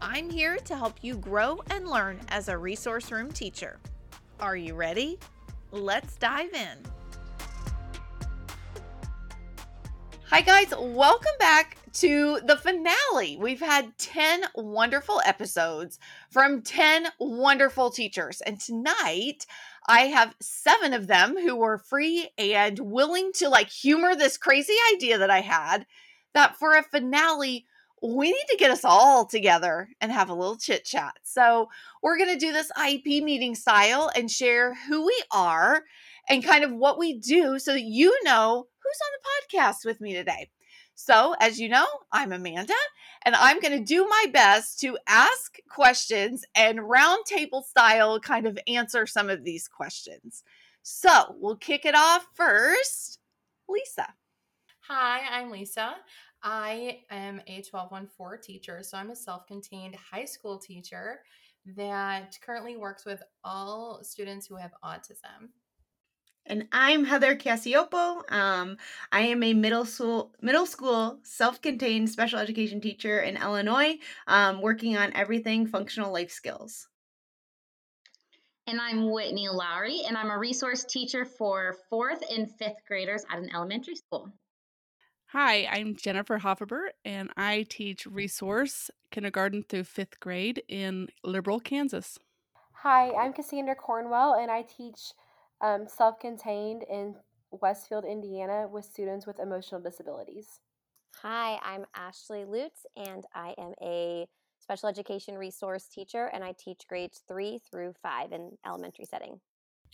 I'm here to help you grow and learn as a resource room teacher. Are you ready? Let's dive in. Hi, guys. Welcome back to the finale. We've had 10 wonderful episodes from 10 wonderful teachers. And tonight, I have seven of them who were free and willing to like humor this crazy idea that I had that for a finale, we need to get us all together and have a little chit chat. So, we're going to do this IEP meeting style and share who we are and kind of what we do so that you know who's on the podcast with me today. So, as you know, I'm Amanda, and I'm going to do my best to ask questions and roundtable style kind of answer some of these questions. So, we'll kick it off first. Lisa. Hi, I'm Lisa. I am a 1214 teacher, so I'm a self contained high school teacher that currently works with all students who have autism. And I'm Heather Cassiopo. Um, I am a middle school middle school self-contained special education teacher in Illinois, um, working on everything functional life skills. And I'm Whitney Lowry, and I'm a resource teacher for fourth and fifth graders at an elementary school. Hi, I'm Jennifer Hoffaber, and I teach resource kindergarten through fifth grade in Liberal, Kansas. Hi, I'm Cassandra Cornwell, and I teach um, self contained in Westfield, Indiana, with students with emotional disabilities. Hi, I'm Ashley Lutz, and I am a special education resource teacher, and I teach grades three through five in elementary setting.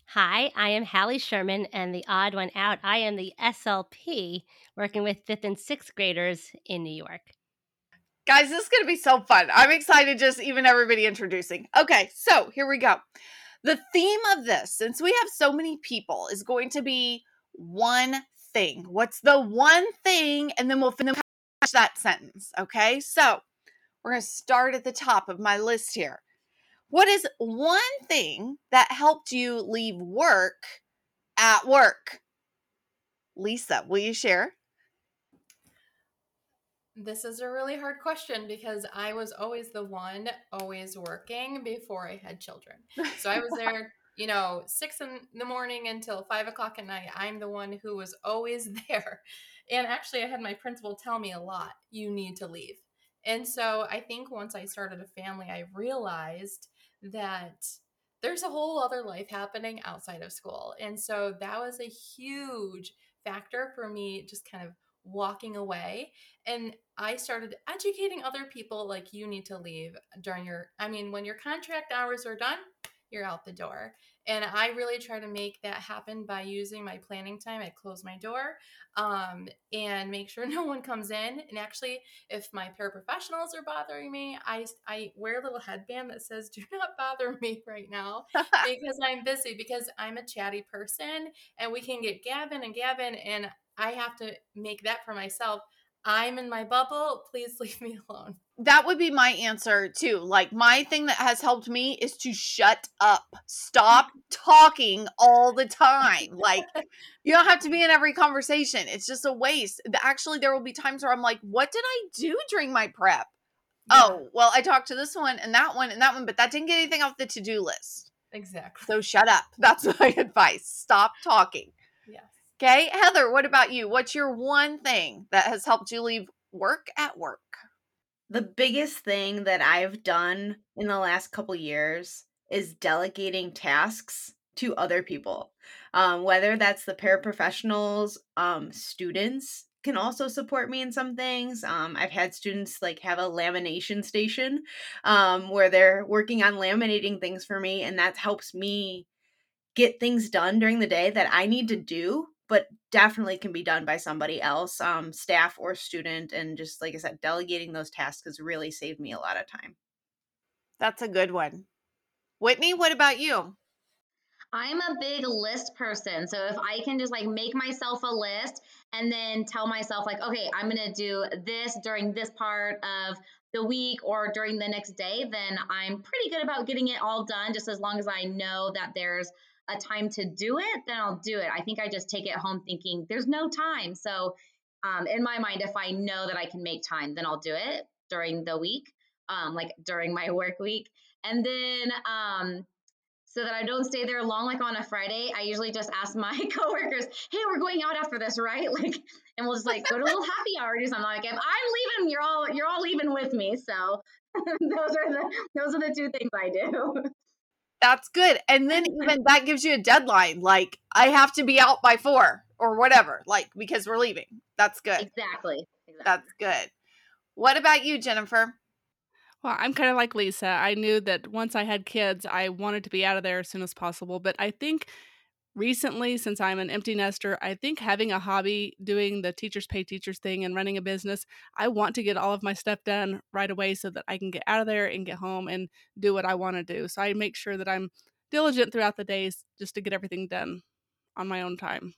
Hi, I am Hallie Sherman, and the odd one out, I am the SLP working with fifth and sixth graders in New York. Guys, this is going to be so fun. I'm excited just even everybody introducing. Okay, so here we go. The theme of this, since we have so many people, is going to be one thing. What's the one thing? And then we'll finish that sentence. Okay. So we're going to start at the top of my list here. What is one thing that helped you leave work at work? Lisa, will you share? This is a really hard question because I was always the one always working before I had children. So I was there, you know, six in the morning until five o'clock at night. I'm the one who was always there. And actually, I had my principal tell me a lot you need to leave. And so I think once I started a family, I realized that there's a whole other life happening outside of school. And so that was a huge factor for me just kind of walking away and i started educating other people like you need to leave during your i mean when your contract hours are done you're out the door and i really try to make that happen by using my planning time i close my door um, and make sure no one comes in and actually if my paraprofessionals are bothering me i i wear a little headband that says do not bother me right now because i'm busy because i'm a chatty person and we can get gavin and gavin and I have to make that for myself. I'm in my bubble. Please leave me alone. That would be my answer too. Like, my thing that has helped me is to shut up. Stop talking all the time. Like, you don't have to be in every conversation. It's just a waste. Actually, there will be times where I'm like, what did I do during my prep? Yeah. Oh, well, I talked to this one and that one and that one, but that didn't get anything off the to do list. Exactly. So shut up. That's my advice. Stop talking. Yes. Okay. Heather, what about you? What's your one thing that has helped you leave work at work? The biggest thing that I've done in the last couple years is delegating tasks to other people. Um, whether that's the paraprofessionals, um, students can also support me in some things. Um, I've had students like have a lamination station um, where they're working on laminating things for me, and that helps me get things done during the day that I need to do but definitely can be done by somebody else, um, staff or student. And just like I said, delegating those tasks has really saved me a lot of time. That's a good one. Whitney, what about you? I'm a big list person. So if I can just like make myself a list and then tell myself, like, okay, I'm going to do this during this part of the week or during the next day, then I'm pretty good about getting it all done just as long as I know that there's a time to do it, then I'll do it. I think I just take it home thinking there's no time. So um, in my mind, if I know that I can make time, then I'll do it during the week, um, like during my work week. And then um, so that I don't stay there long, like on a Friday, I usually just ask my coworkers, "Hey, we're going out after this, right?" Like, and we'll just like go to a little happy hour or something. Like, if I'm leaving, you're all you're all leaving with me. So those are the those are the two things I do. That's good. And then even that gives you a deadline. Like I have to be out by four or whatever, like because we're leaving. That's good. Exactly. exactly. That's good. What about you, Jennifer? Well, I'm kind of like Lisa. I knew that once I had kids, I wanted to be out of there as soon as possible. But I think recently, since I'm an empty nester, I think having a hobby, doing the teachers pay teachers thing and running a business, I want to get all of my stuff done right away so that I can get out of there and get home and do what I want to do. So I make sure that I'm diligent throughout the days just to get everything done on my own time.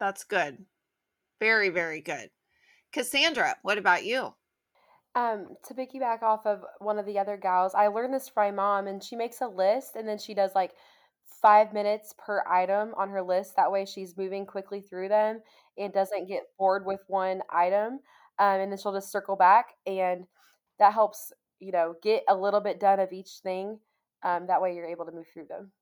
That's good. Very, very good. Cassandra, what about you? Um, to piggyback off of one of the other gals, I learned this from my mom, and she makes a list and then she does like five minutes per item on her list. That way, she's moving quickly through them and doesn't get bored with one item. Um, and then she'll just circle back, and that helps, you know, get a little bit done of each thing. Um, that way, you're able to move through them.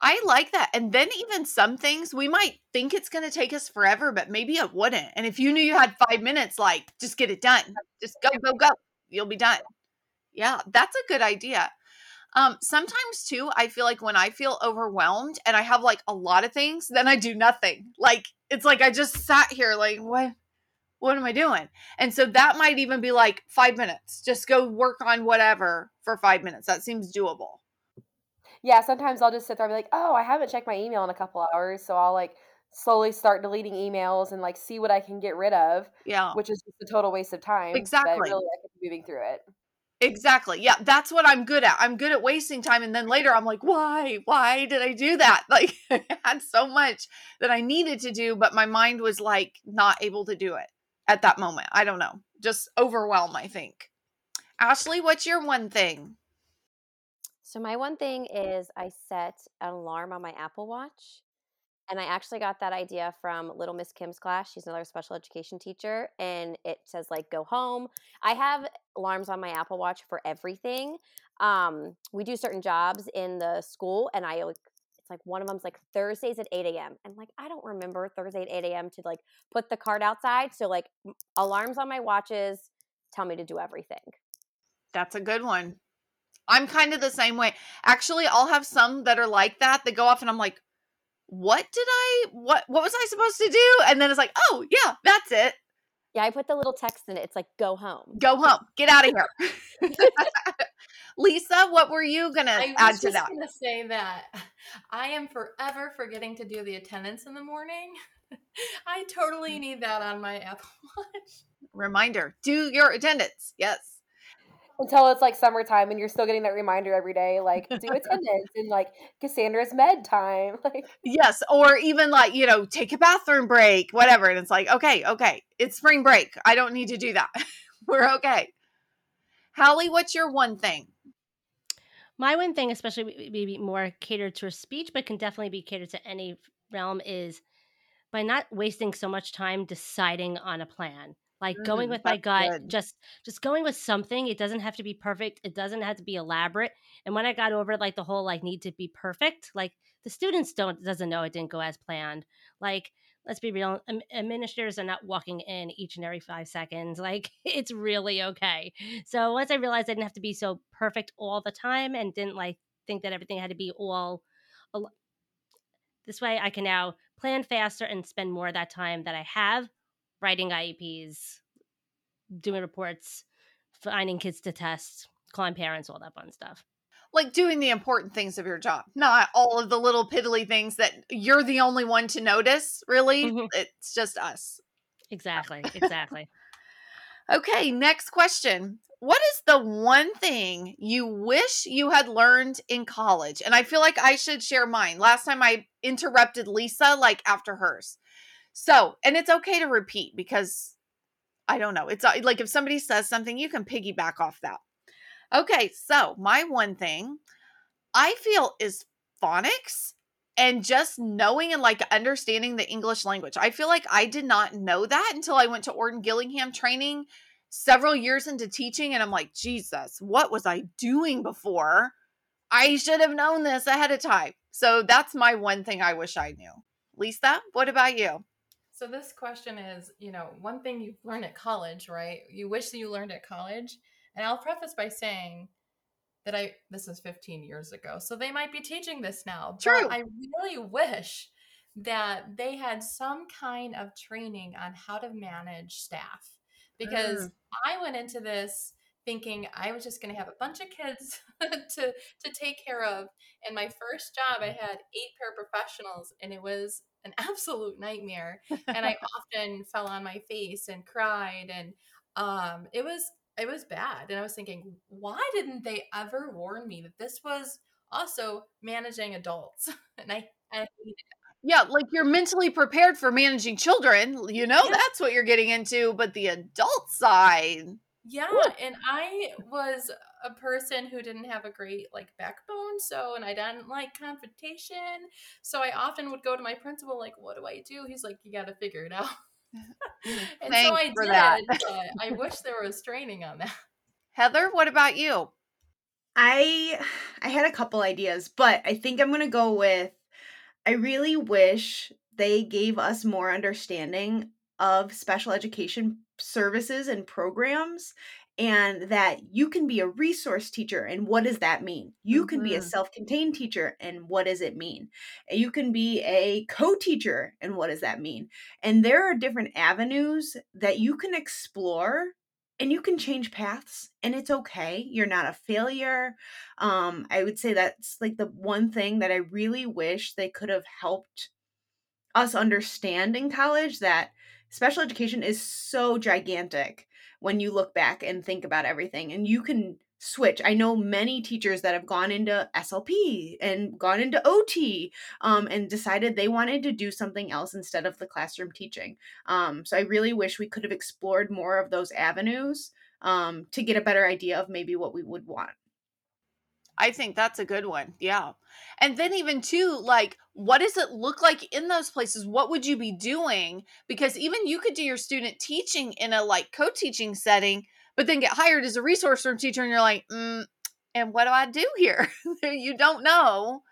I like that. And then even some things we might think it's going to take us forever, but maybe it wouldn't. And if you knew you had five minutes, like just get it done. Just go, go, go. You'll be done. Yeah, that's a good idea. Um, sometimes too, I feel like when I feel overwhelmed and I have like a lot of things, then I do nothing. Like it's like I just sat here, like what, what am I doing? And so that might even be like five minutes. Just go work on whatever for five minutes. That seems doable. Yeah, sometimes I'll just sit there and be like, oh, I haven't checked my email in a couple hours. So I'll like slowly start deleting emails and like see what I can get rid of, Yeah. which is just a total waste of time. But Exactly. really, I could be moving through it. Exactly. Yeah, that's what I'm good at. I'm good at wasting time and then later I'm like, "Why? Why did I do that?" Like I had so much that I needed to do, but my mind was like not able to do it at that moment. I don't know. Just overwhelm, I think. Ashley, what's your one thing? So my one thing is I set an alarm on my Apple Watch. And I actually got that idea from Little Miss Kim's class. She's another special education teacher. And it says, like, go home. I have alarms on my Apple Watch for everything. Um, we do certain jobs in the school, and I like, it's like one of them's like Thursdays at 8 a.m. And like, I don't remember Thursday at 8 a.m. to like put the card outside. So, like, alarms on my watches tell me to do everything. That's a good one. I'm kind of the same way. Actually, I'll have some that are like that that go off and I'm like, "What did I what what was I supposed to do?" And then it's like, "Oh, yeah, that's it. Yeah, I put the little text in it. It's like, go home. Go home. Get out of here." Lisa, what were you going to I add was to just that? going to say that I am forever forgetting to do the attendance in the morning. I Mm. totally need that on my Apple Watch. Reminder, do your attendance. Yes. Until it's like summertime and you're still getting that reminder every day, like do attendance and like Cassandra's med time. Like Yes. Or even like, you know, take a bathroom break, whatever. And it's like, okay, okay, it's spring break. I don't need to do that. We're okay. Hallie, what's your one thing? My one thing, especially maybe more catered to speech, but can definitely be catered to any realm, is by not wasting so much time deciding on a plan. Like going Mm, with my gut, good. just just going with something. It doesn't have to be perfect. It doesn't have to be elaborate. And when I got over like the whole like need to be perfect, like the students don't doesn't know it didn't go as planned. Like let's be real, administrators are not walking in each and every five seconds. Like it's really okay. So once I realized I didn't have to be so perfect all the time and didn't like think that everything had to be all al- this way I can now plan faster and spend more of that time that I have writing IEPs, doing reports, finding kids to test, calling parents, all that fun stuff. Like doing the important things of your job, not all of the little piddly things that you're the only one to notice, really. Mhm. It's just us. Exactly, exactly. Okay, next question. what is the one thing you wish you had learned in college? And I feel like I should share mine. Last time I interrupted Lisa, like after hers. So, and it's okay to repeat because I don't know. It's uh, like if somebody says something, you can piggyback off that. Okay, so my one thing I feel is phonics and just knowing and like understanding the English language. I feel like I did not know that until I went to Orton Gillingham training several years into teaching and I'm like, Jesus, what was I doing before? I should have known this ahead of time. So that's my one thing I wish I knew. Lisa, what about you? So this question is, you know, one thing you've learned at college, right? You wish that you learned at college. And I'll preface by saying that I this is 15 years ago. So they might be teaching this now. True. But I really wish that they had some kind of training on how to manage staff because Mm. I went into this thinking I was just going to have a bunch of kids to to take care of. And my first job, I had eight paraprofessionals, and it was an absolute nightmare. And I often fell on my face and cried, and um, it was it was bad. And I was thinking, why didn't they ever warn me that this was also managing adults? And I I. Yeah, like you're mentally prepared for managing children. You know, Yeah. that's what you're getting into. But the adult side, Yeah, and I was a person who didn't have a great like backbone, so and I didn't like confrontation. So I often would go to my principal like, "What do I do?" He's like, "You got to figure it out." and so I for did. that. but I wish there was training on that. Heather, what about you? I I had a couple ideas, but I think I'm going to go with I really wish they gave us more understanding of special education services and programs and that you can be a resource teacher and what does that mean? You can be a Mhm. self-contained teacher and what does it mean? You can be a co-teacher and what does that mean? And there are different avenues that you can explore and you can change paths and it's okay. You're not a failure. Um, I would say that's like the one thing that I really wish they could have helped us understand in college that special education is so gigantic when you look back and think about everything and you can switch. I know many teachers that have gone into SLP and gone into OT um, and decided they wanted to do something else instead of the classroom teaching. Um, so I really wish we could have explored more of those avenues um, to get a better idea of maybe what we would want. I think that's a good one. Yeah. And then even too, like, what does it look like in those places? What would you be doing? Because even you could do your student teaching in a like co-teaching setting, but then get hired as a resource room teacher, and you're like, mm, and what do I do here? you don't know.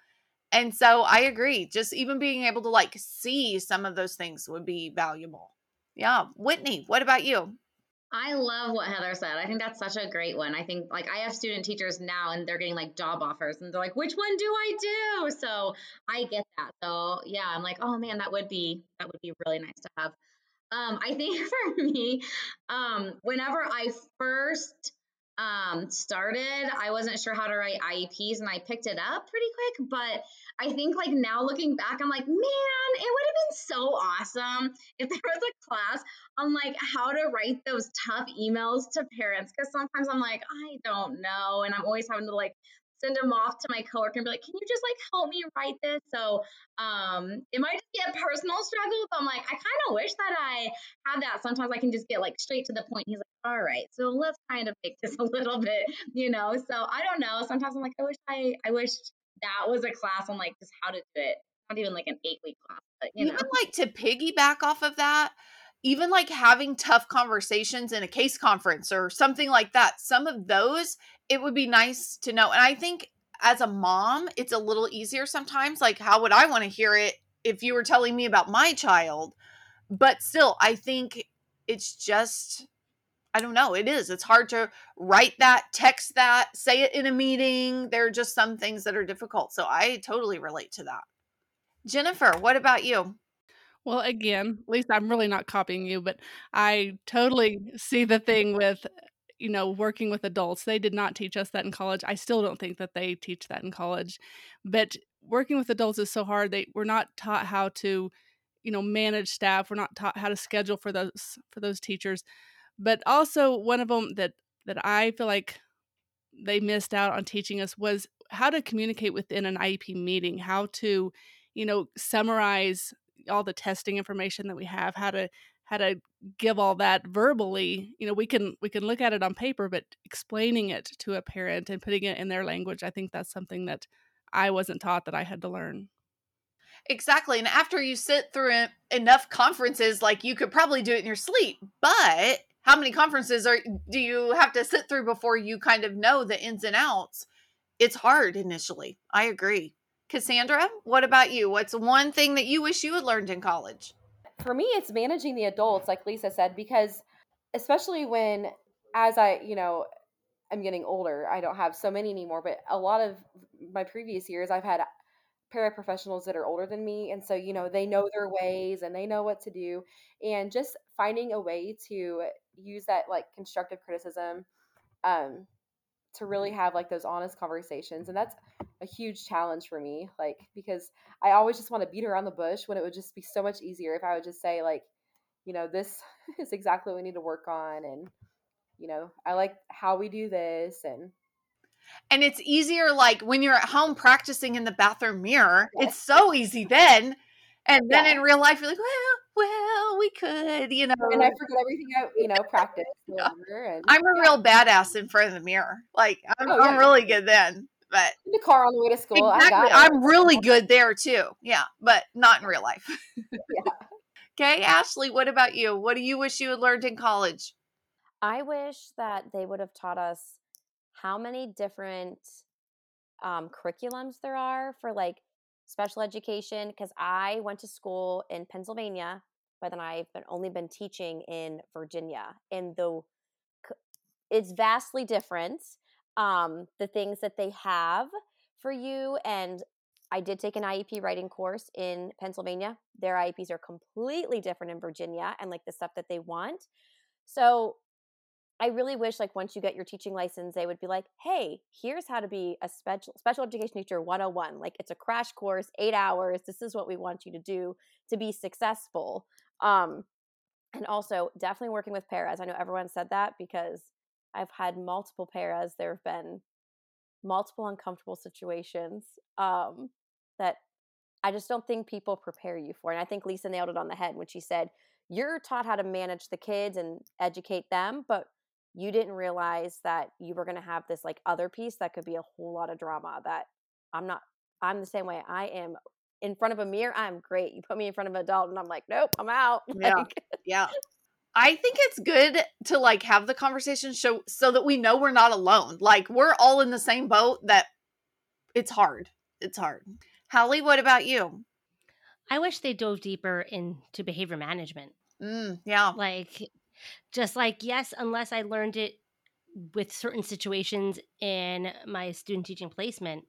And so I agree. Just even being able to like see some of those things would be valuable. Yeah. Whitney, what about you? I love what Heather said. I think that's such a great one. I think like I have student teachers now and they're getting like job offers and they're like, which one do I do? So I get that. So yeah, I'm like, oh man, that would be that would be really nice to have. Um, I think for me, um, whenever I first um started, I wasn't sure how to write IEPs and I picked it up pretty quick, but I think like now looking back, I'm like, man, it would have been so awesome if there was a class on like how to write those tough emails to parents because sometimes I'm like, I don't know. And I'm always having to like send them off to my coworker and be like, can you just like help me write this? So um it might just be a personal struggle, but I'm like, I kind of wish that I had that. Sometimes I can just get like straight to the point. He's like, all right, so let's kind of make this a little bit, you know. So I don't know. Sometimes I'm like, I wish I I wish that was a class on like just how to do it. Not even like an eight week class, but you know. even like to piggyback off of that even like having tough conversations in a case conference or something like that some of those it would be nice to know and i think as a mom it's a little easier sometimes like how would i want to hear it if you were telling me about my child but still i think it's just i don't know it is it's hard to write that text that say it in a meeting there are just some things that are difficult so i totally relate to that jennifer what about you Well, again, Lisa, I'm really not copying you, but I totally see the thing with, you know, working with adults. They did not teach us that in college. I still don't think that they teach that in college. But working with adults is so hard. They we're not taught how to, you know, manage staff. We're not taught how to schedule for those for those teachers. But also one of them that that I feel like they missed out on teaching us was how to communicate within an IEP meeting, how to, you know, summarize all the testing information that we have, how to how to give all that verbally. You know, we can we can look at it on paper, but explaining it to a parent and putting it in their language, I think that's something that I wasn't taught that I had to learn. Exactly. And after you sit through enough conferences, like you could probably do it in your sleep. But how many conferences are do you have to sit through before you kind of know the ins and outs? It's hard initially. I agree. Cassandra, what about you? What's one thing that you wish you had learned in college? For me, it's managing the adults, like Lisa said, because especially when, as I, you know, I'm getting older, I don't have so many anymore, but a lot of my previous years, I've had paraprofessionals that are older than me and so you know they know their ways and they know what to do and just finding a way to use that like constructive criticism um to really have like those honest conversations and that's a huge challenge for me like because i always just want to beat around the bush when it would just be so much easier if i would just say like you know this is exactly what we need to work on and you know i like how we do this and and it's easier like when you're at home practicing in the bathroom mirror. It's so easy then. And then yeah. in real life, you're like, well, well, we could, you know. And I forget everything I, you know, practice. yeah. and, I'm a yeah. real badass in front of the mirror. Like, I'm, oh, I'm really good then. But in the car on the way to school, exactly. I'm really good there too. Yeah, but not in real life. Okay, Ashley, what about you? What do you wish you had learned in college? I wish that they would have taught us how many different um, curriculums there are for like special education because I went to school in Pennsylvania, but then I've been, only been teaching in Virginia, and though it's vastly different, um, the things that they have for you and I did take an IEP writing course in Pennsylvania. Their IEPs are completely different in Virginia and like the stuff that they want. So I really wish like once you get your teaching license, they would be like, hey, here's how to be a special special education teacher 101. Like it's a crash course, eight hours. This is what we want you to do to be successful. Um, and also definitely working with paras. I know everyone said that because I've had multiple paras. There have been multiple uncomfortable situations um, that I just don't think people prepare you for. And I think Lisa nailed it on the head when she said, you're taught how to manage the kids and educate them, but you didn't realize that you were going to have this like other piece that could be a whole lot of drama that I'm not I'm the same way. I am in front of a mirror, I'm great. You put me in front of an adult and I'm like, nope, I'm out. Yeah. Like, yeah. I think it's good to like have the conversation show so that we know we're not alone. Like we're all in the same boat that it's hard. It's hard. Hallie, what about you? I wish they dove deeper into behavior management. Mm, yeah. Like just like, yes, unless I learned it with certain situations in my student teaching placement,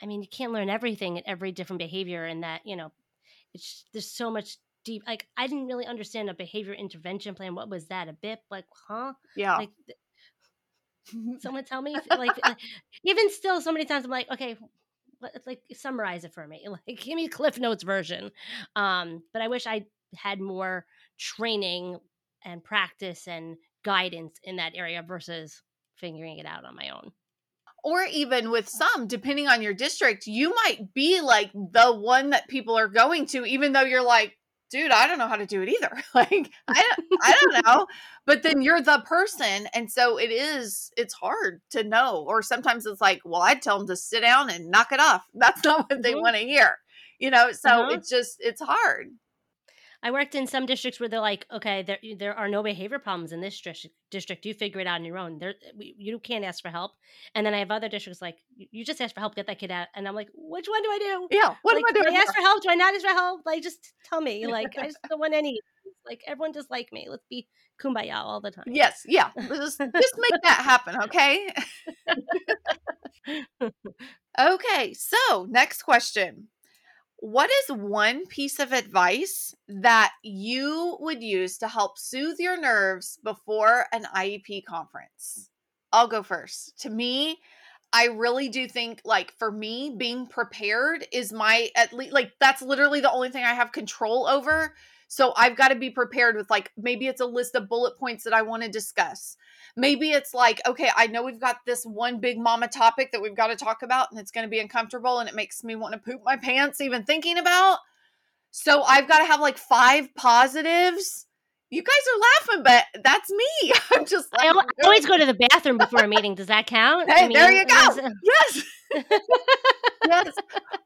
I mean, you can't learn everything in every different behavior, and that, you know, it's there's so much deep. Like, I didn't really understand a behavior intervention plan. What was that? A BIP? Like, huh? Yeah. Like, someone tell me like even still so many times i'm like okay like summarize it for me like give me cliff notes version um but i wish i had more training and practice and guidance in that area versus figuring it out on my own. Or even with some depending on your district you might be like the one that people are going to even though you're like dude i don't know how to do it either. Like i don't i don't know but then you're the person and so it is it's hard to know or sometimes it's like well i'd tell them to sit down and knock it off. That's not what they mm-hmm. want to hear you know so uh-huh. it's just it's hard I worked in some districts where they're like, okay, there there are no behavior problems in this district. District, you figure it out on your own. There, you can't ask for help. And then I have other districts like, you just ask for help, get that kid out. And I'm like, which one do I do? Yeah, what like, am I doing? Do I ask for help? Do I not ask for help? Like, just tell me. Like, I just don't want any. Like, everyone just like me. Let's be kumbaya all the time. Yes, yeah. Just, just make that happen, okay? okay, so next question what is one piece of advice that you would use to help soothe your nerves before an IEP conference? I'll go first. To me, I really do think like for me being prepared is my at least like that's literally the only thing I have control over. So I've got to be prepared with like maybe it's a list of bullet points that I want to discuss. Maybe it's like, okay, I know we've got this one big mama topic that we've got to talk about and it's going to be uncomfortable and it makes me want to poop my pants even thinking about. So I've got to have like five positives. You guys are laughing, but that's me. I'm just like, I always go to the bathroom before a meeting. Does that count? Hey, I there you go. Yes. Yes.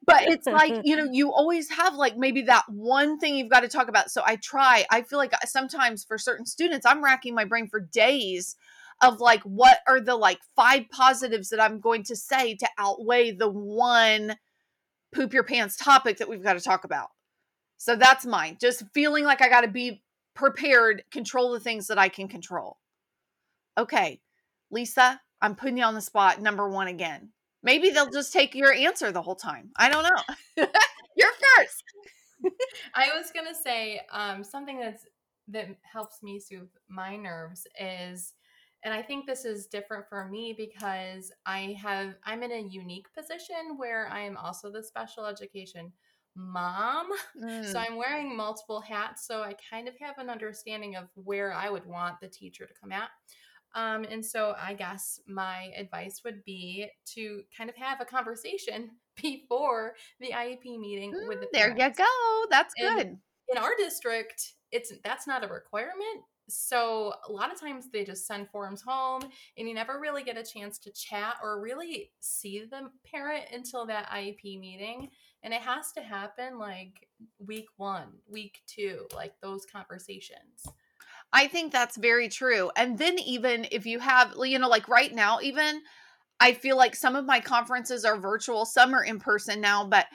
But it's like, you know, you always have like maybe that one thing you've got to talk about. So I try. I feel like uh, sometimes for certain students, I'm racking my brain for days of like, what are the like five positives that I'm going to say to outweigh the one poop your pants topic that we've got to talk about. So that's mine. Just feeling like I got to be prepared, control the things that I can control. Okay, Lisa, I'm putting you on the spot. Number one again. Maybe they'll just take your answer the whole time. I don't know. You're first. I was gonna say um, something that's that helps me soothe my nerves is, and I think this is different for me because I have I'm in a unique position where I am also the special education mom. So Mm, I'm wearing multiple hats, so I kind of have an understanding of where I would want the teacher to come at. Um, and so I guess my advice would be to kind of have a conversation before the IEP meeting with the mm, there you go. That's And- good. in our district it's that's not a requirement so a lot of times they just send forms home and you never really get a chance to chat or really see the parent until that iep meeting and it has to happen like week one week two like those conversations I think that's very true. And then even if you have, you know, like right now, even I feel like some of my conferences are virtual, some are in person now, but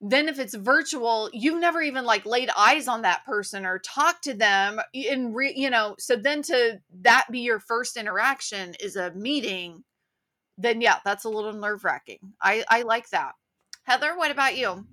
then if it's virtual, you've never even like laid eyes on that person or talked to them in re, you know, so then to that be your first interaction is a meeting, then yeah, that's a little nerve wracking. I I like that. Heather, what about you?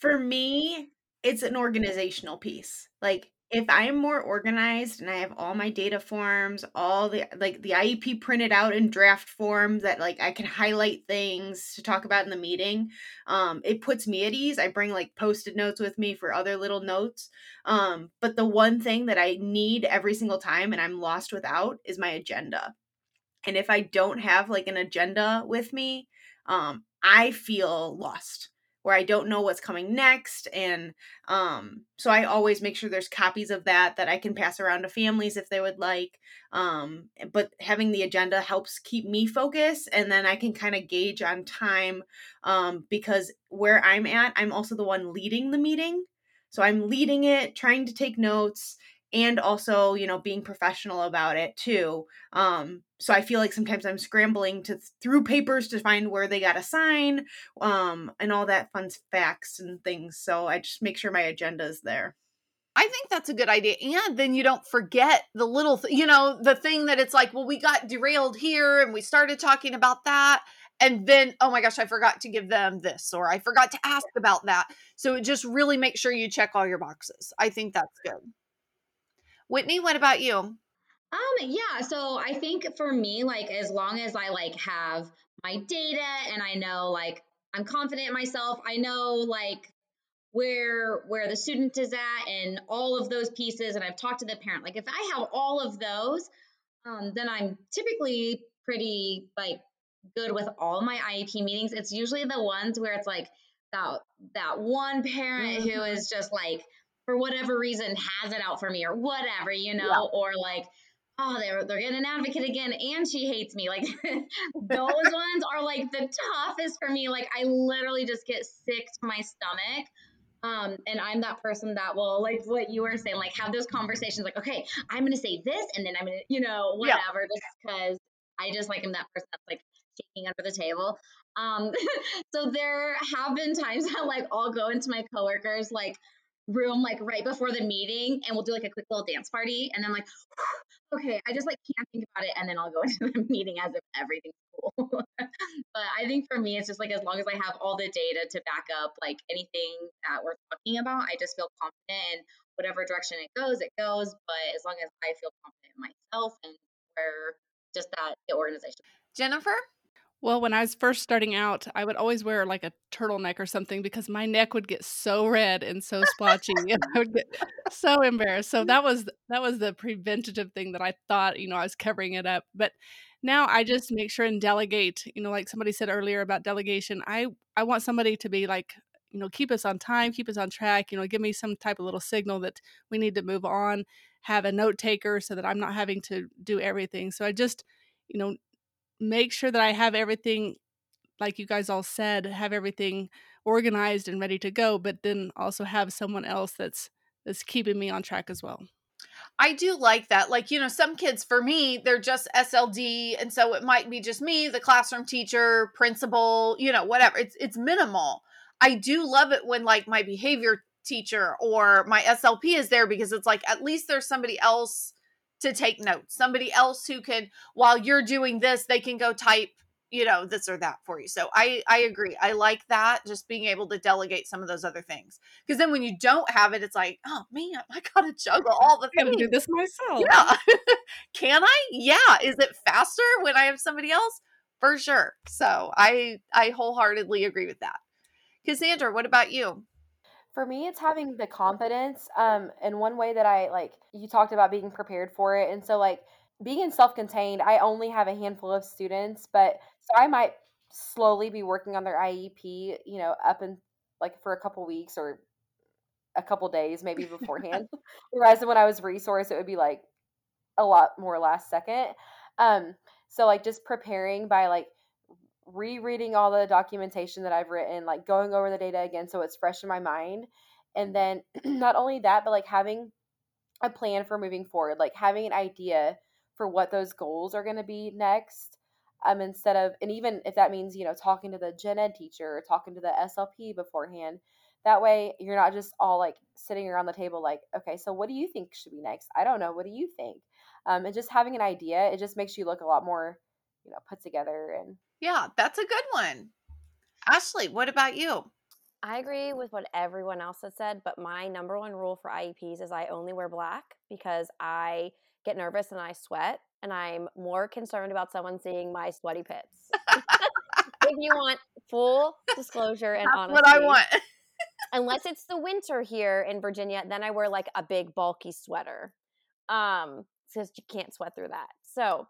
For me, it's an organizational piece. Like if I am more organized and I have all my data forms, all the like the IEP printed out in draft form that like I can highlight things to talk about in the meeting, um, it puts me at ease. I bring like post-it notes with me for other little notes. Um, but the one thing that I need every single time and I'm lost without is my agenda. And if I don't have like an agenda with me, um, I feel lost where I don't know what's coming next. And um, so I always make sure there's copies of that that I can pass around to families if they would like. Um, but having the agenda helps keep me focused and then I can kind of gauge on time um, because where I'm at, I'm also the one leading the meeting. So I'm leading it, trying to take notes and also, you know, being professional about it too. Um, so I feel like sometimes I'm scrambling to through papers to find where they got to sign, um, and all that fun facts and things. So I just make sure my agenda is there. I think that's a good idea. And then you don't forget the little, th- you know, the thing that it's like, well, we got derailed here and we started talking about that. And then, oh my gosh, I forgot to give them this or I forgot to ask about that. So just really make sure you check all your boxes. I think that's good. Whitney, what about you? Um, yeah, so I think for me, like as long as I like have my data and I know like I'm confident in myself, I know like where where the student is at and all of those pieces and I've talked to the parent. Like if I have all of those, um, then I'm typically pretty like good with all my IEP meetings. It's usually the ones where it's like that that one parent who Mhm. is just like for whatever reason has it out for me or whatever, you know, Yeah. or like oh they're they're getting an advocate again and she hates me. Like those ones are like the toughest for me. Like I literally just get sick to my stomach. Um, and I'm that person that will like what you were saying, like have those conversations like, okay, I'm gonna say this and then I'm gonna, you know, Yeah. whatever, just because I just like am that person that's like shaking under the table. Um, so there have been times that like I'll go into my coworkers like room like right before the meeting and we'll do like a quick little dance party and then like okay i just like can't think about it and then i'll go into the meeting as if everything's cool but i think for me it's just like as long as i have all the data to back up like anything that we're talking about i just feel confident in whatever direction it goes it goes but as long as i feel confident in myself and where just that the organization Jennifer? Well, when I was first starting out, I would always wear like a turtleneck or something because my neck would get so red and so splotchy and I would get so embarrassed. So that was that was the preventative thing that I thought, you know, I was covering it up. But now I just make sure and delegate, you know, like somebody said earlier about delegation. I I want somebody to be like, you know, keep us on time, keep us on track, you know, give me some type of little signal that we need to move on, have a note taker so that I'm not having to do everything. So I just, you know, make sure that I have everything, like you guys all said, have everything organized and ready to go, but then also have someone else that's that's keeping me on track as well. I do like that. Like, you know, some kids for me, they're just SLD and so it might be just me, the classroom teacher, principal, you know, whatever. It's it's minimal. I do love it when like my behavior teacher or my SLP is there because it's like at least there's somebody else to take notes. Somebody else who can, while you're doing this, they can go type, you know, this or that for you. So I I agree. I like that. Just being able to delegate some of those other things. Because then when you don't have it, it's like, oh man, I gotta juggle all the I gotta do this myself. Yeah. can I? Yeah. Is it faster when I have somebody else? For sure. So I I wholeheartedly agree with that. Cassandra, what about you? For me, it's having the confidence. Um, and one way that I like, you talked about being prepared for it. And so, like, being self contained, I only have a handful of students, but so I might slowly be working on their IEP, you know, up and like for a couple weeks or a couple days, maybe beforehand. Whereas when I was resource, it would be like a lot more last second. Um, so like just preparing by like rereading all the documentation that I've written, like going over the data again so it's fresh in my mind. And then not only that, but like having a plan for moving forward, like having an idea for what those goals are going to be next. Um, instead of, and even if that means, you know, talking to the gen ed teacher or talking to the SLP beforehand, that way you're not just all like sitting around the table, like, okay, so what do you think should be next? I don't know. What do you think? Um, and just having an idea, it just makes you look a lot more, you know, put together and Yeah, that's a good one. Ashley, what about you? I agree with what everyone else has said, but my number one rule for IEPs is I only wear black because I get nervous and I sweat, and I'm more concerned about someone seeing my sweaty pits. if you want full disclosure and That's honesty, what I want. unless it's the winter here in Virginia, then I wear like a big bulky sweater. Um, because you can't sweat through that. So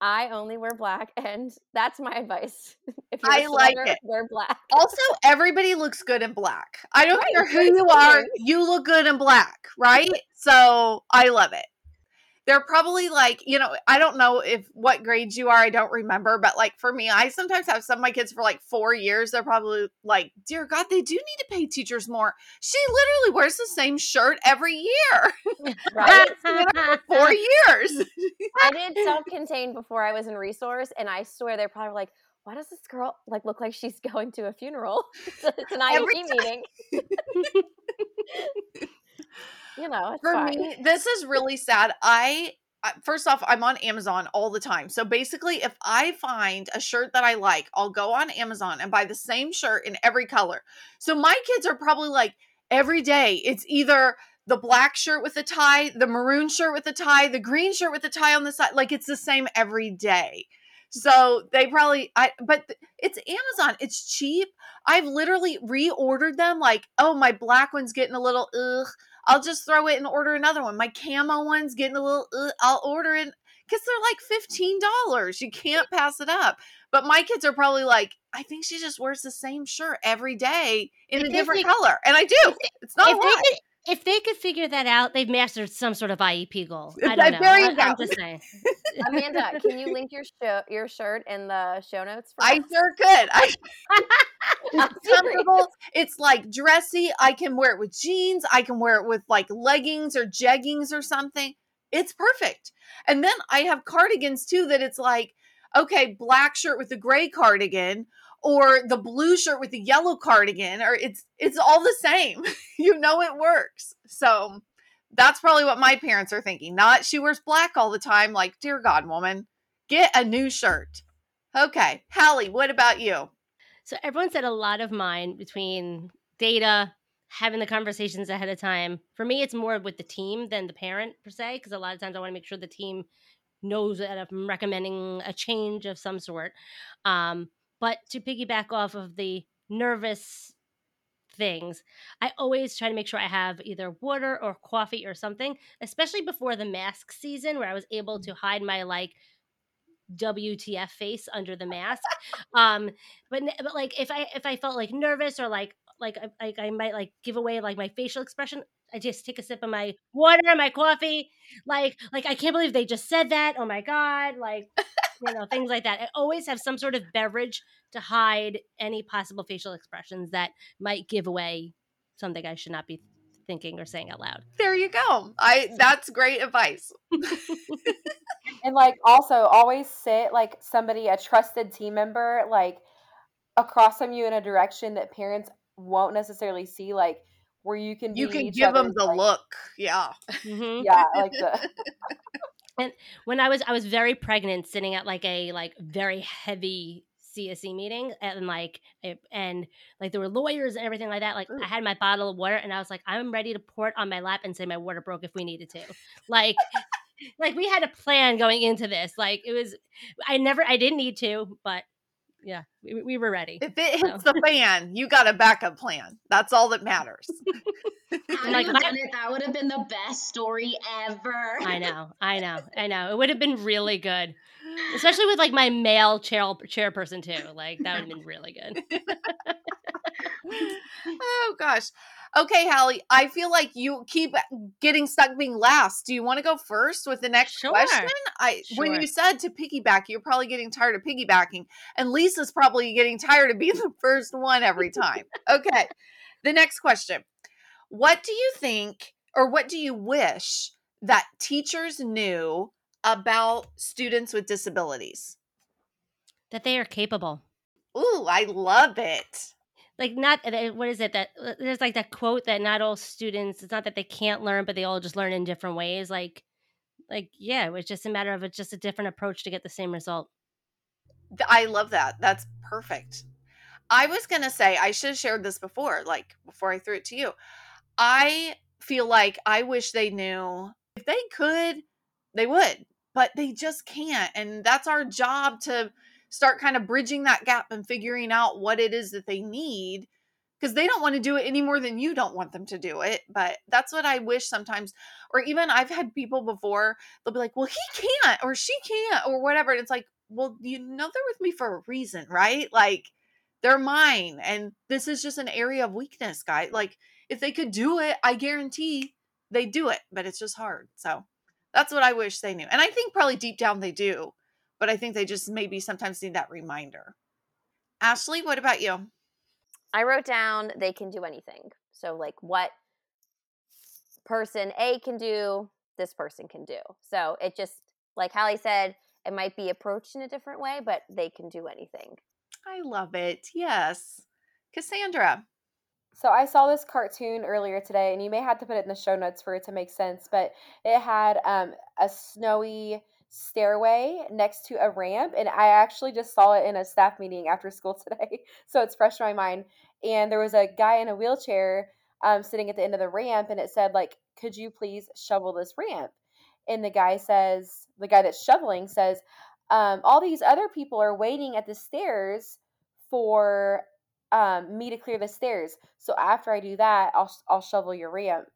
I only wear black, and that's my advice. If you're I like it. wear black. Also, everybody looks good in black. I don't Right, care who you are, you look good in black, right? So I love it. They're probably like, you know, I don't know if what grades you are, I don't remember, but like for me, I sometimes have some of my kids for like four years. They're probably like, dear God, they do need to pay teachers more. She literally wears the same shirt every year. Right? Four years. I did self-contained before I was in resource, and I swear they're probably like, "Why does this girl like look like she's going to a funeral? it's, an IEP meeting." You know, it's for fine. me this is really sad. I I- first off i'm on amazon all the time. So basically if i find a shirt that i like i'll go on amazon and buy the same shirt in every color. So my kids are probably like every day it's either the black shirt with the tie the maroon shirt with the tie the green shirt with the tie on the side like it's the same every day. So they probably i but it's amazon it's cheap. I've literally reordered them like oh my black one's getting a little ugh I'll just throw it and order another one. My camo one's getting a little, uh, I'll order it because they're like $15. You can't pass it up. But my kids are probably like, I think she just wears the same shirt every day in If a different color. And I do. It's not if they could if they could figure that out, they've mastered some sort of IEP goal. I don't know. there you I, am just saying. Amanda, can you link your show, your shirt in the show notes? For I us? sure could. I, it's comfortable. It's like dressy. I can wear it with jeans. I can wear it with like leggings or jeggings or something. It's perfect. And then I have cardigans too that it's like, okay, black shirt with a gray cardigan or the blue shirt with the yellow cardigan or it's it's all the same. you know it works. So that's probably what my parents are thinking. Not she wears black all the time like, dear god, woman, get a new shirt. Okay. Hallie, what about you? So everyone said a lot of mine between data, having the conversations ahead of time. For me, it's more with the team than the parent per se, because a lot of times I want to make sure the team knows that I'm recommending a change of some sort. Um, but to piggyback off of the nervous things, I always try to make sure I have either water or coffee or something, especially before the mask season where I was able to hide my like WTF face under the mask. um, but but like if I if I felt like nervous or like like like I might like give away like my facial expression, I just take a sip of my water, my coffee. Like like I can't believe they just said that. Oh my god! Like you know things like that. I always have some sort of beverage to hide any possible facial expressions that might give away something I should not be thinking or saying out loud. There you go. I that's great advice. and like also always sit like somebody a trusted team member like across from you in a direction that parents won't necessarily see like where you can you can give them the like, look yeah mm-hmm. yeah like the and when i was i was very pregnant sitting at like a like very heavy CSE meeting and like it, and like there were lawyers and everything like that. Like Ooh. I had my bottle of water and I was like, I'm ready to pour it on my lap and say my water broke if we needed to. Like like we had a plan going into this. Like it was I never I didn't need to, but yeah, we, we were ready. If it hits so. the fan, you got a backup plan. That's all that matters. Had like, done it, that would have been the best story ever. I know, I know, I know. It would have been really good, especially with like my male chair chairperson too. Like that would have been really good. oh gosh. Okay, Hallie, I feel like you keep getting stuck being last. Do you want to go first with the next sure. question? I sure. when you said to piggyback, you're probably getting tired of piggybacking, and Lisa's probably getting tired of being the first one every time. okay. The next question. What do you think or what do you wish that teachers knew about students with disabilities? That they are capable. Ooh, I love it like not what is it that uh, there's like that quote that not all students it's not that they can't learn but they all just learn in different ways like like yeah it was just a matter of it's just a different approach to get the same result. I love that that's perfect. I was gonna say i should have shared this before like before i threw it to you. I feel like i wish they knew if they could they would but they just can't and that's our job to start kind of bridging that gap and figuring out what it is that they need because they don't want to do it any more than you don't want them to do it. But that's what I wish sometimes. Or even I've had people before, they'll be like, well, he can't or she can't or whatever. And it's like, well, you know, they're with me for a reason, right? Like they're mine. And this is just an area of weakness, guy. Like if they could do it, I guarantee they do it, but it's just hard. So that's what I wish they knew. And I think probably deep down they do but I think they just maybe sometimes need that reminder. Ashley, what about you? I wrote down they can do anything. So, like, what person A can do, this person can do. So, it just, like Hallie said, it might be approached in a different way, but they can do anything. I love it. Yes. Cassandra. So I saw this cartoon earlier today, and you may have to put it in the show notes for it to make sense, but it had um, a snowy stairway next to a ramp and i actually just saw it in a staff meeting after school today so it's fresh in my mind. And there was a guy in a wheelchair um, sitting at the end of the ramp and it said like could you please shovel this ramp? And the guy says the guy that's shoveling says um, all these other people are waiting at the stairs for um, me to clear the stairs. So after i do that i'll, I'll shovel your ramp.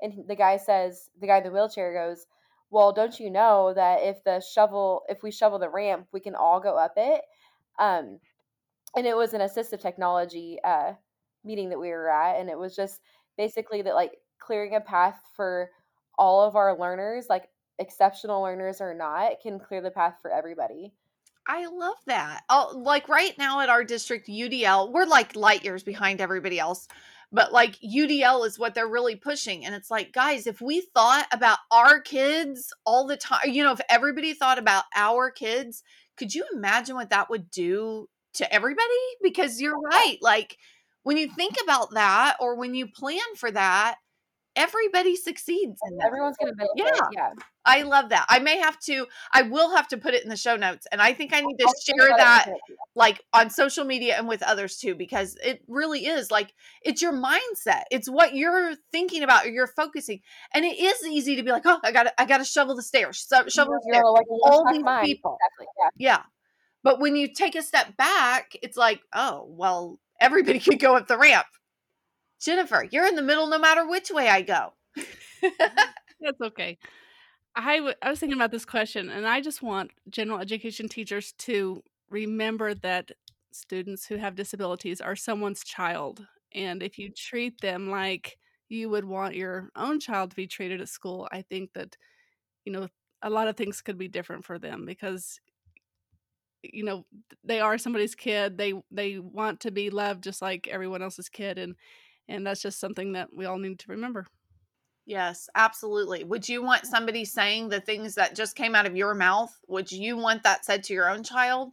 And the guy says the guy in the wheelchair goes well, don't you know that if the shovel, if we shovel the ramp, we can all go up it? Um, and it was an assistive technology uh, meeting that we were at, and it was just basically that like clearing a path for all of our learners, like exceptional learners or not, can clear the path for everybody. I love that. Oh, like right now at our district UDL, we're like light years behind everybody else but like UDL is what they're really pushing. And it's like, guys, if we thought about our kids all the time, you know, if everybody thought about our kids, could you imagine what that would do to everybody? Because you're right. Like when you think about that or when you plan for that, everybody succeeds And. Everyone's gonna benefit. Yeah. Yeah. I love that. I may have to, I will have to put it in the show notes. And I think I need to I'll share about it and that send it to you. like on social media and with others too, because it really is like it's your mindset. It's what you're thinking about or you're focusing. And it is easy to be like, oh, I gotta, I gotta shovel the stairs, so, shovel the stairs. like All these mind. people. Exactly. Yeah. Yeah. But when you take a step back, it's like, oh, well, everybody could go up the ramp. Jennifer, you're in the middle no matter which way I go. Mm-hmm. That's okay. I w- I was thinking about this question, and I just want general education teachers to remember that students who have disabilities are someone's child. And if you treat them like you would want your own child to be treated at school, I think that, you know, a lot of things could be different for them because you know they are somebody's kid they they want to be loved just like everyone else's kid and and that's just something that we all need to remember Yes, absolutely. Would you want somebody saying the things that just came out of your mouth? Would you want that said to your own child?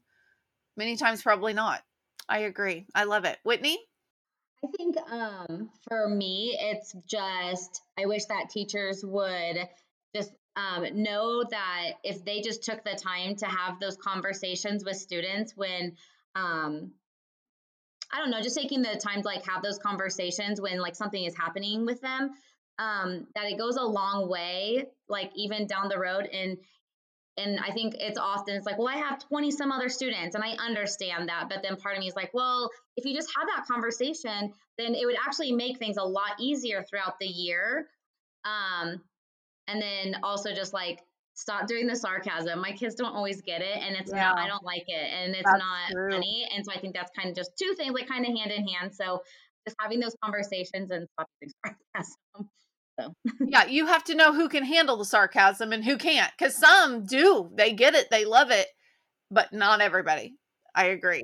Many times, probably not. I agree. I love it. Whitney? I think um, for me, it's just I wish that teachers would just um, know that if they just took the time to have those conversations with students when um, I don't know, just taking the time to like have those conversations when like something is happening with them, um, that it goes a long way, like even down the road. And and I think it's often it's like, well, I have 20 some other students, and I understand that. But then part of me is like, well, if you just have that conversation, then it would actually make things a lot easier throughout the year. Um, and then also just like stop doing the sarcasm. My kids don't always get it, and it's not. I don't like it, and it's That's not true. funny. And so I think that's kind of just two things, like kind of hand in hand. So just having those conversations and stop using sarcasm. So Yeah, you have to know who can handle the sarcasm and who can't. Because some do. They get it, they love it, but not everybody. I agree.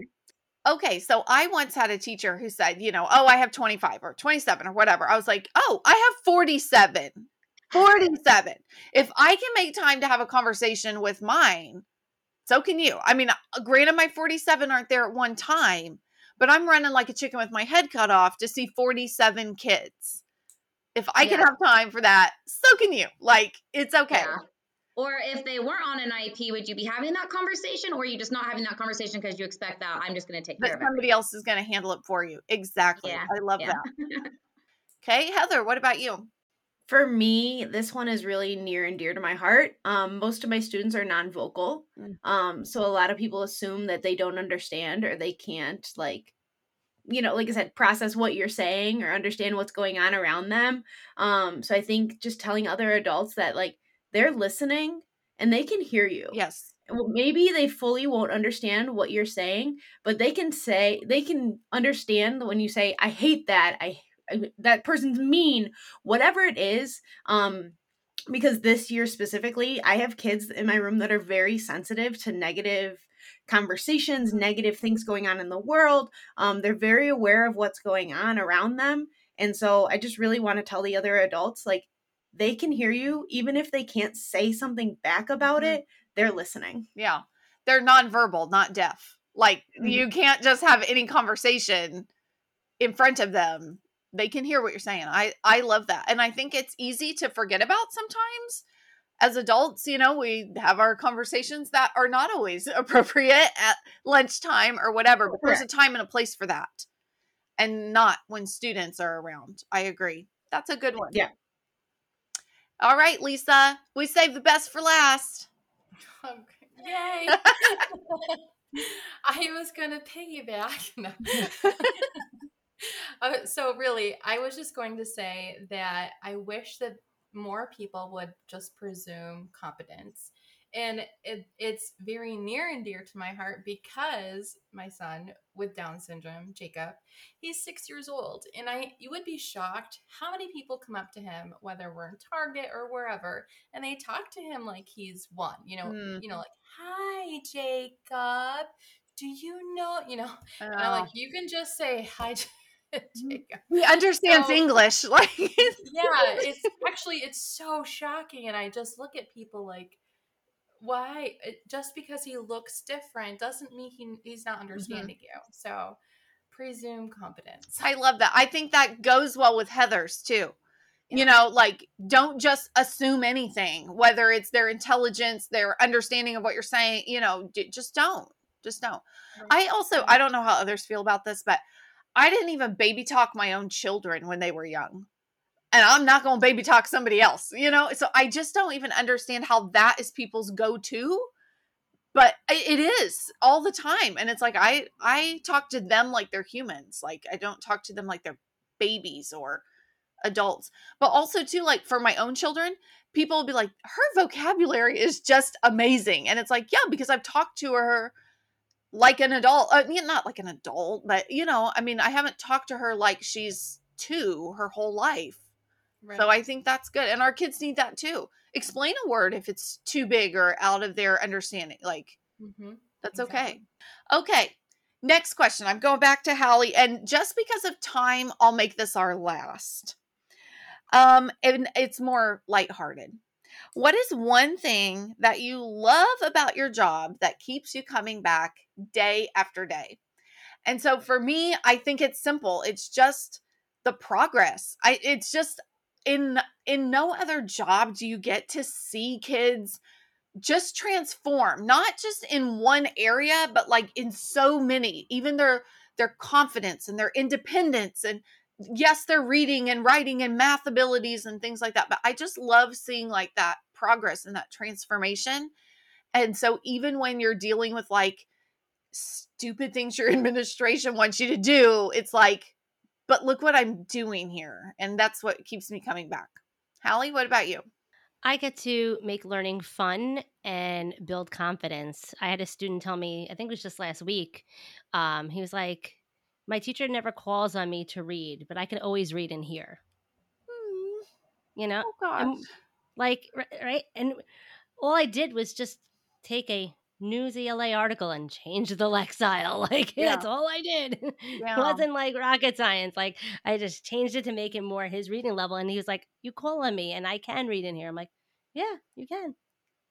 Okay, so I once had a teacher who said, you know, oh, I have 25 or 27 or whatever. I was like, oh, I have 47. 47. If I can make time to have a conversation with mine, so can you. I mean, uh, granted, my 47 aren't there at one time, but I'm running like a chicken with my head cut off to see 47 kids. If I can have time for that, so can you. Like, it's okay. yeah. Or if they weren't on an IEP, would you be having that conversation, or are you just not having that conversation because you expect that I'm just going to take That care of it? somebody else is going to handle it for you. Exactly. Yeah, I love yeah. that. Okay, Heather, what about you? For me, this one is really near and dear to my heart. Um, most of my students are non-vocal, Mm. um, so a lot of people assume that they don't understand or they can't like, you know, like I said, process what you're saying or understand what's going on around them. Um, so I think just telling other adults that like they're listening and they can hear you. Yes. well, maybe they fully won't understand what you're saying, but they can say they can understand when you say, "I hate that," I that person's mean, whatever it is. Um, because this year specifically, I have kids in my room that are very sensitive to negative conversations, negative things going on in the world. Um, they're very aware of what's going on around them, and so I just really want to tell the other adults like they can hear you even if they can't say something back about Mhm. it they're listening Yeah. They're nonverbal, not deaf. Like, Mhm. you can't just have any conversation in front of them. They can hear what you're saying. I I love that. And I think it's easy to forget about sometimes. As adults, you know, we have our conversations that are not always appropriate at lunchtime or whatever, but there's a time and a place for that. And not when students are around. I agree. That's a good one. Yeah. All right, Lisa. We saved the best for last. Okay. Yay! I was gonna piggyback. No. Uh, so really, I was just going to say that I wish that more people would just presume competence. And it, it's very near and dear to my heart because my son with Down syndrome, Jacob, he's six years old. And I you would be shocked how many people come up to him, whether we're in Target or wherever, and they talk to him like he's one, you know, Mm. you know, like, hi Jacob. Do you know, you know, and I'm like, you can just say hi, Jacob. Mm, he understands So- English. Like, Yeah, it's actually it's so shocking, and I just look at people like, why? Uh, just because he looks different doesn't mean he, he's not mm-hmm. understanding you. So, presume competence. I love that. I think that goes well with Heather's too. You know, like don't just assume anything, whether it's their intelligence, their understanding of what you're saying, you know, just don't. Just don't. I also I don't know how others feel about this, but I didn't even baby talk my own children when they were young. And I'm not going to baby talk somebody else, you know? So I just don't even understand how that is people's go-to. But it is all the time. And it's like I I talk to them like they're humans. Like I don't talk to them like they're babies or adults. But also too like for my own children, people will be like her vocabulary is just amazing. And it's like, yeah, because I've talked to her like an adult. I mean, not like an adult, but you know, I mean, I haven't talked to her like she's two her whole life. So I think that's good. And our kids need that too. Explain a word if it's too big or out of their understanding. Like, hmm that's okay. Okay. Next question. I'm going back to Hallie. And just because of time, I'll make this our last. Um, and it's more lighthearted. What is one thing that you love about your job that keeps you coming back day after day? And so for me, I think it's simple. It's just the progress. I it's just in in no other job do you get to see kids just transform, not just in one area, but like in so many, even their their confidence and their independence and yes, they're reading and writing and math abilities and things like that. But I just love seeing like that progress and that transformation. And so even when you're dealing with like stupid things your administration wants you to do, it's like, but look what I'm doing here. And that's what keeps me coming back. Hallie, what about you? I get to make learning fun and build confidence. I had a student tell me, I think it was just last week, um, he was like, My teacher never calls on me to read, but I can always read in here. Hmm, You know? Oh. And, like, right? And all I did was just take a Newsela article and change the lexile. Like, Yeah. that's all I did. Yeah. It wasn't like rocket science. Like, I just changed it to make it more his reading level. And he was like, You call on me and I can read in here. I'm like, Yeah, you can.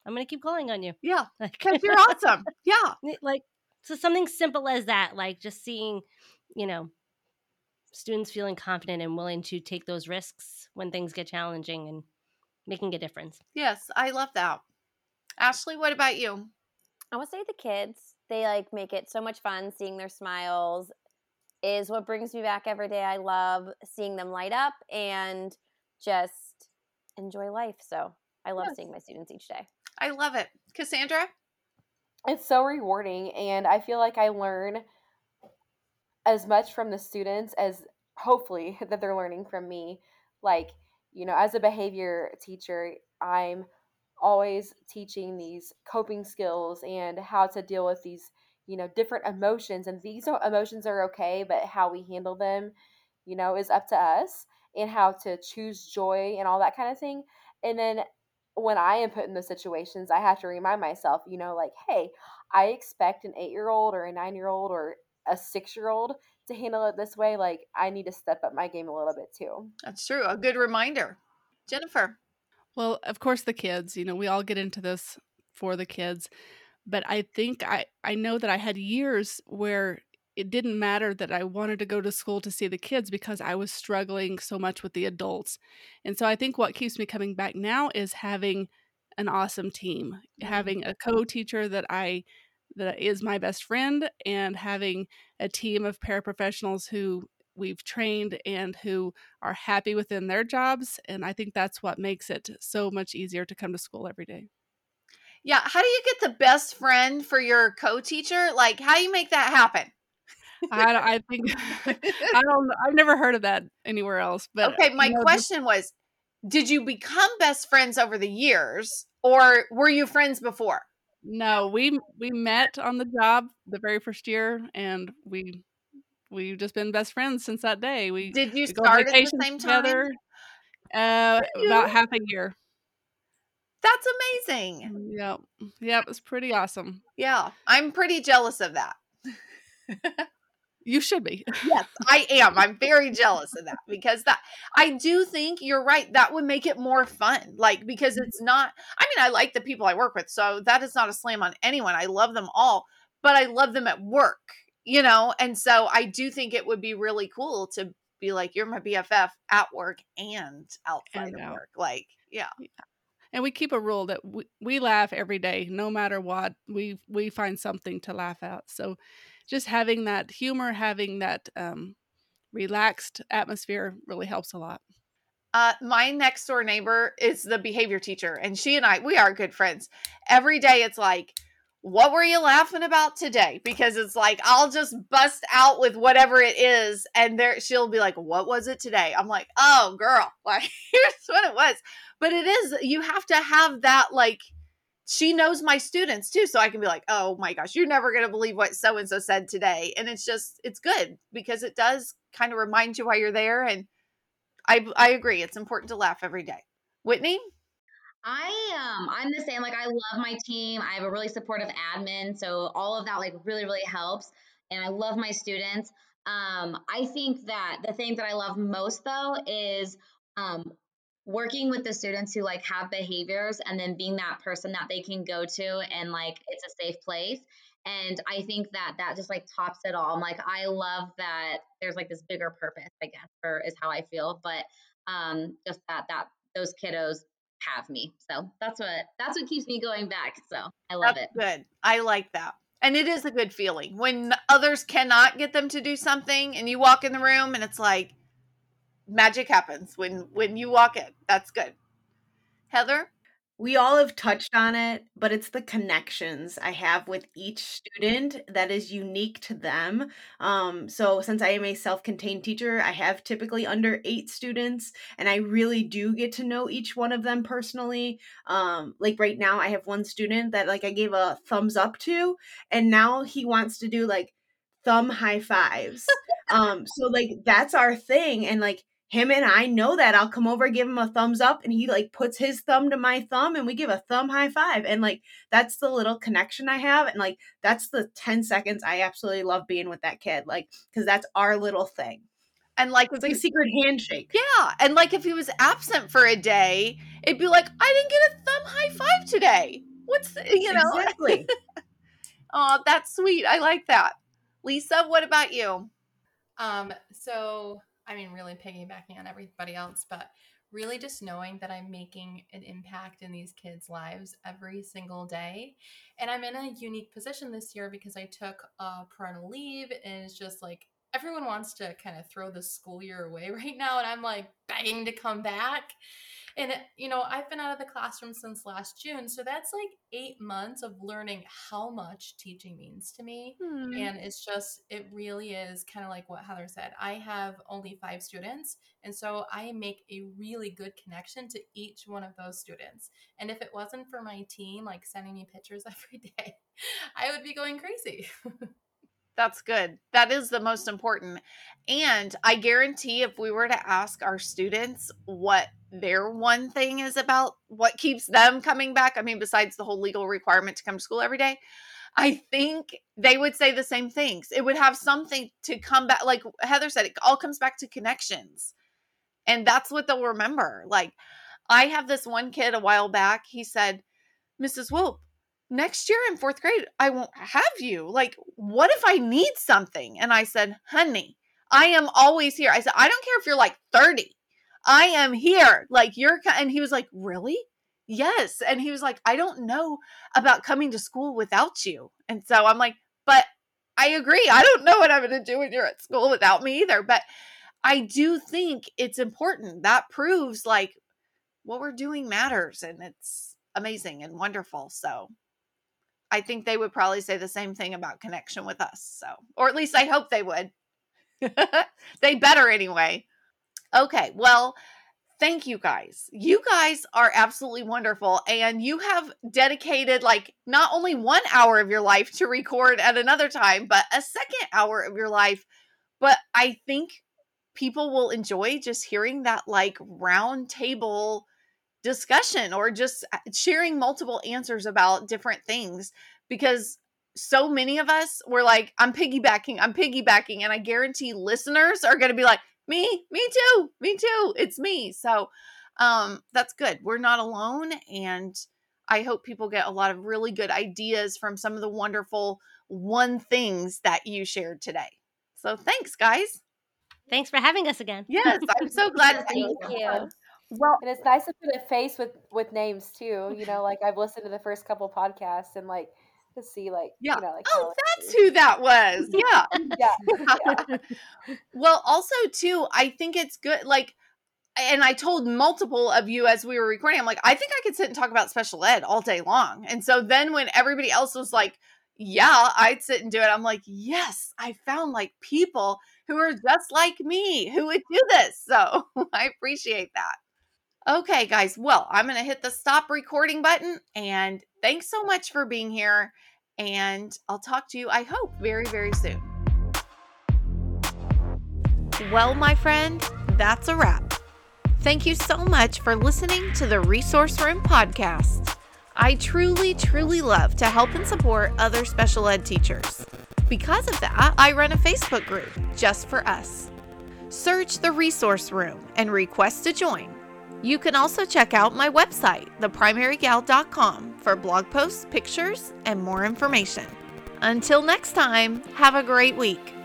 I'm going to keep calling on you. Yeah. Like, Because you're awesome. Yeah. like so something simple as that like just seeing you know students feeling confident and willing to take those risks when things get challenging and making a difference Yes. I love that. Ashley, what about you? I would say the kids, they like make it so much fun seeing their smiles is what brings me back every day. I love seeing them light up and just enjoy life. So I love Yes. seeing my students each day. I love it. Cassandra? It's so rewarding, and I feel like I learn as much from the students as hopefully that they're learning from me. Like, you know, as a behavior teacher, I'm always teaching these coping skills and how to deal with these, you know, different emotions. And these emotions are okay, but how we handle them, you know, is up to us and how to choose joy and all that kind of thing. And then when I am put in those situations, I have to remind myself, you know, like, hey, I expect an eight year old or a nine year old or a six year old to handle it this way. Like, I need to step up my game a little bit too. That's true. A good reminder. Jennifer? Well, of course, the kids. You know, we all get into this for the kids, but I think I I know that I had years where it didn't matter that I wanted to go to school to see the kids because I was struggling so much with the adults. And so I think what keeps me coming back now is having an awesome team, mm-hmm. having a co-teacher that I that is my best friend and having a team of paraprofessionals who we've trained and who are happy within their jobs and i think that's what makes it so much easier to come to school every day Yeah. How do you get the best friend for your co teacher? Like, how do you make that happen? i, don't- I think i don't i've never heard of that anywhere else but okay. My you know, the- question was Did you become best friends over the years or were you friends before? No we we met on the job the very first year and we we've just been best friends since that day we, Did you we start at the same time? together uh about half a year That's amazing. yep yep it's pretty awesome Yeah. I'm pretty jealous of that. you should be Yes, I am. I'm very jealous of that because that I do think you're right. That would make it more fun. Like because mm-hmm. it's not I mean, I like the people I work with, so that is not a slam on anyone. I love them all, but I love them at work, you know? And so I do think it would be really cool to be like, you're my BFF at work and outside And of out. work. Like, yeah. And we keep a rule that we, we laugh every day, no matter what. We we find something to laugh at. So, just having that humor, having that um, relaxed atmosphere, really helps a lot. Uh, my next door neighbor is the behavior teacher, and she and I, we are good friends. Every day it's like, what were you laughing about today? Because it's like I'll just bust out with whatever it is, and there she'll be like, "What was it today?" I'm like, "Oh, girl, like here's what it was." But it is you have to have that like she knows my students too, so I can be like, "Oh my gosh, you're never gonna believe what so and so said today," and it's just it's good because it does kind of remind you why you're there, and I I agree, it's important to laugh every day. Whitney, I um I'm the same. Like I love my team. I have a really supportive admin, so all of that like really really helps. And I love my students. Um, I think that the thing that I love most though is um working with the students who like have behaviors and then being that person that they can go to and like it's a safe place. And I think that that just like tops it all. I'm like I love that there's like this bigger purpose, I guess, or is how I feel. But um just that that those kiddos have me. So that's what that's what keeps me going back. So I love that's it. good. I like that. And it is a good feeling when others cannot get them to do something and you walk in the room and it's like magic happens when when you walk in. That's good. Heather? we all have touched on it, but it's the connections I have with each student that is unique to them. Um, so, since I am a self contained teacher, I have typically under eight students, and I really do get to know each one of them personally. Um, like right now, I have one student that like I gave a thumbs up to, and now he wants to do like thumb high fives. um, so like that's our thing, and like him and I know that I'll come over, give him a thumbs up, and he like puts his thumb to my thumb, and we give a thumb high five. And like that's the little connection I have, and like that's the 10 seconds I absolutely love being with that kid, like because that's our little thing. And like It's like a secret handshake. Yeah. And like if he was absent for a day, it'd be like, I didn't get a thumb high five today. What's the, you know? Exactly. Oh, that's sweet. I like that. Lisa, what about you? Um, so I mean, really piggybacking on everybody else, but really just knowing that I'm making an impact in these kids' lives every single day. And I'm in a unique position this year because I took a parental leave and it's just like everyone wants to kind of throw the school year away right now. And I'm like begging to come back. And, you know, I've been out of the classroom since last June. So that's like eight months of learning how much teaching means to me. Hmm. And it's just, it really is kind of like what Heather said. I have only five students. And so I make a really good connection to each one of those students. And if it wasn't for my team, like sending me pictures every day, I would be going crazy. That's good. That is the most important. And I guarantee if we were to ask our students what their one thing is about what keeps them coming back, I mean, besides the whole legal requirement to come to school every day, I think they would say the same things. It would have something to come back. Like Heather said, it all comes back to connections. And that's what they'll remember. Like, I have this one kid a while back. He said, Mrs. Wolf, next year in fourth grade, I won't have you. Like, what if I need something? And I said, honey, I am always here. I said, I don't care if you're like 30. I am here. Like, you're, and he was like, really? Yes. And he was like, I don't know about coming to school without you. And so I'm like, but I agree. I don't know what I'm going to do when you're at school without me either. But I do think it's important. That proves like what we're doing matters and it's amazing and wonderful. So I think they would probably say the same thing about connection with us. So, or at least I hope they would. they better anyway. Okay, well, thank you guys. You guys are absolutely wonderful. And you have dedicated like not only one hour of your life to record at another time, but a second hour of your life. But I think people will enjoy just hearing that like round table discussion or just uh, sharing multiple answers about different things because so many of us were like i'm piggybacking i'm piggybacking and i guarantee listeners are going to be like me me too me too it's me so um that's good we're not alone and i hope people get a lot of really good ideas from some of the wonderful one things that you shared today so thanks guys Thanks for having us again. Yes, I'm so glad. Thank have you. Well, And it's nice to put a face with with names too. You know, like I've listened to the first couple podcasts and like to see like Yeah. you know like oh, that's who that was. Yeah. yeah. yeah. well, also too, I think it's good. Like, and I told multiple of you as we were recording, I'm like, I think I could sit and talk about special ed all day long. And so then when everybody else was like, yeah, I'd sit and do it. I'm like, yes, I found like people who are just like me who would do this. So I appreciate that. Okay, guys. Well, I'm going to hit the stop recording button. And thanks so much for being here. And I'll talk to you, I hope, very, very soon. Well, my friend, that's a wrap. Thank you so much for listening to the Resource Room podcast. I truly, truly love to help and support other special ed teachers. Because of that, I run a Facebook group just for us. Search the Resource Room and request to join. You can also check out my website, theprimarygal.com, for blog posts, pictures, and more information. Until next time, have a great week.